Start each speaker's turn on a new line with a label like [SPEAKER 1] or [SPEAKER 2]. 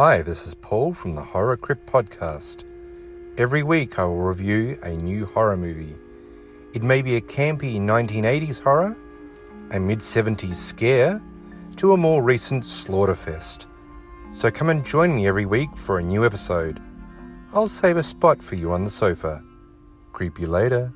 [SPEAKER 1] Hi, this is Paul from the Horror Crypt podcast. Every week I will review a new horror movie. It may be a campy 1980s horror, a mid 70s scare, to a more recent slaughterfest. So come and join me every week for a new episode. I'll save a spot for you on the sofa. Creep you later.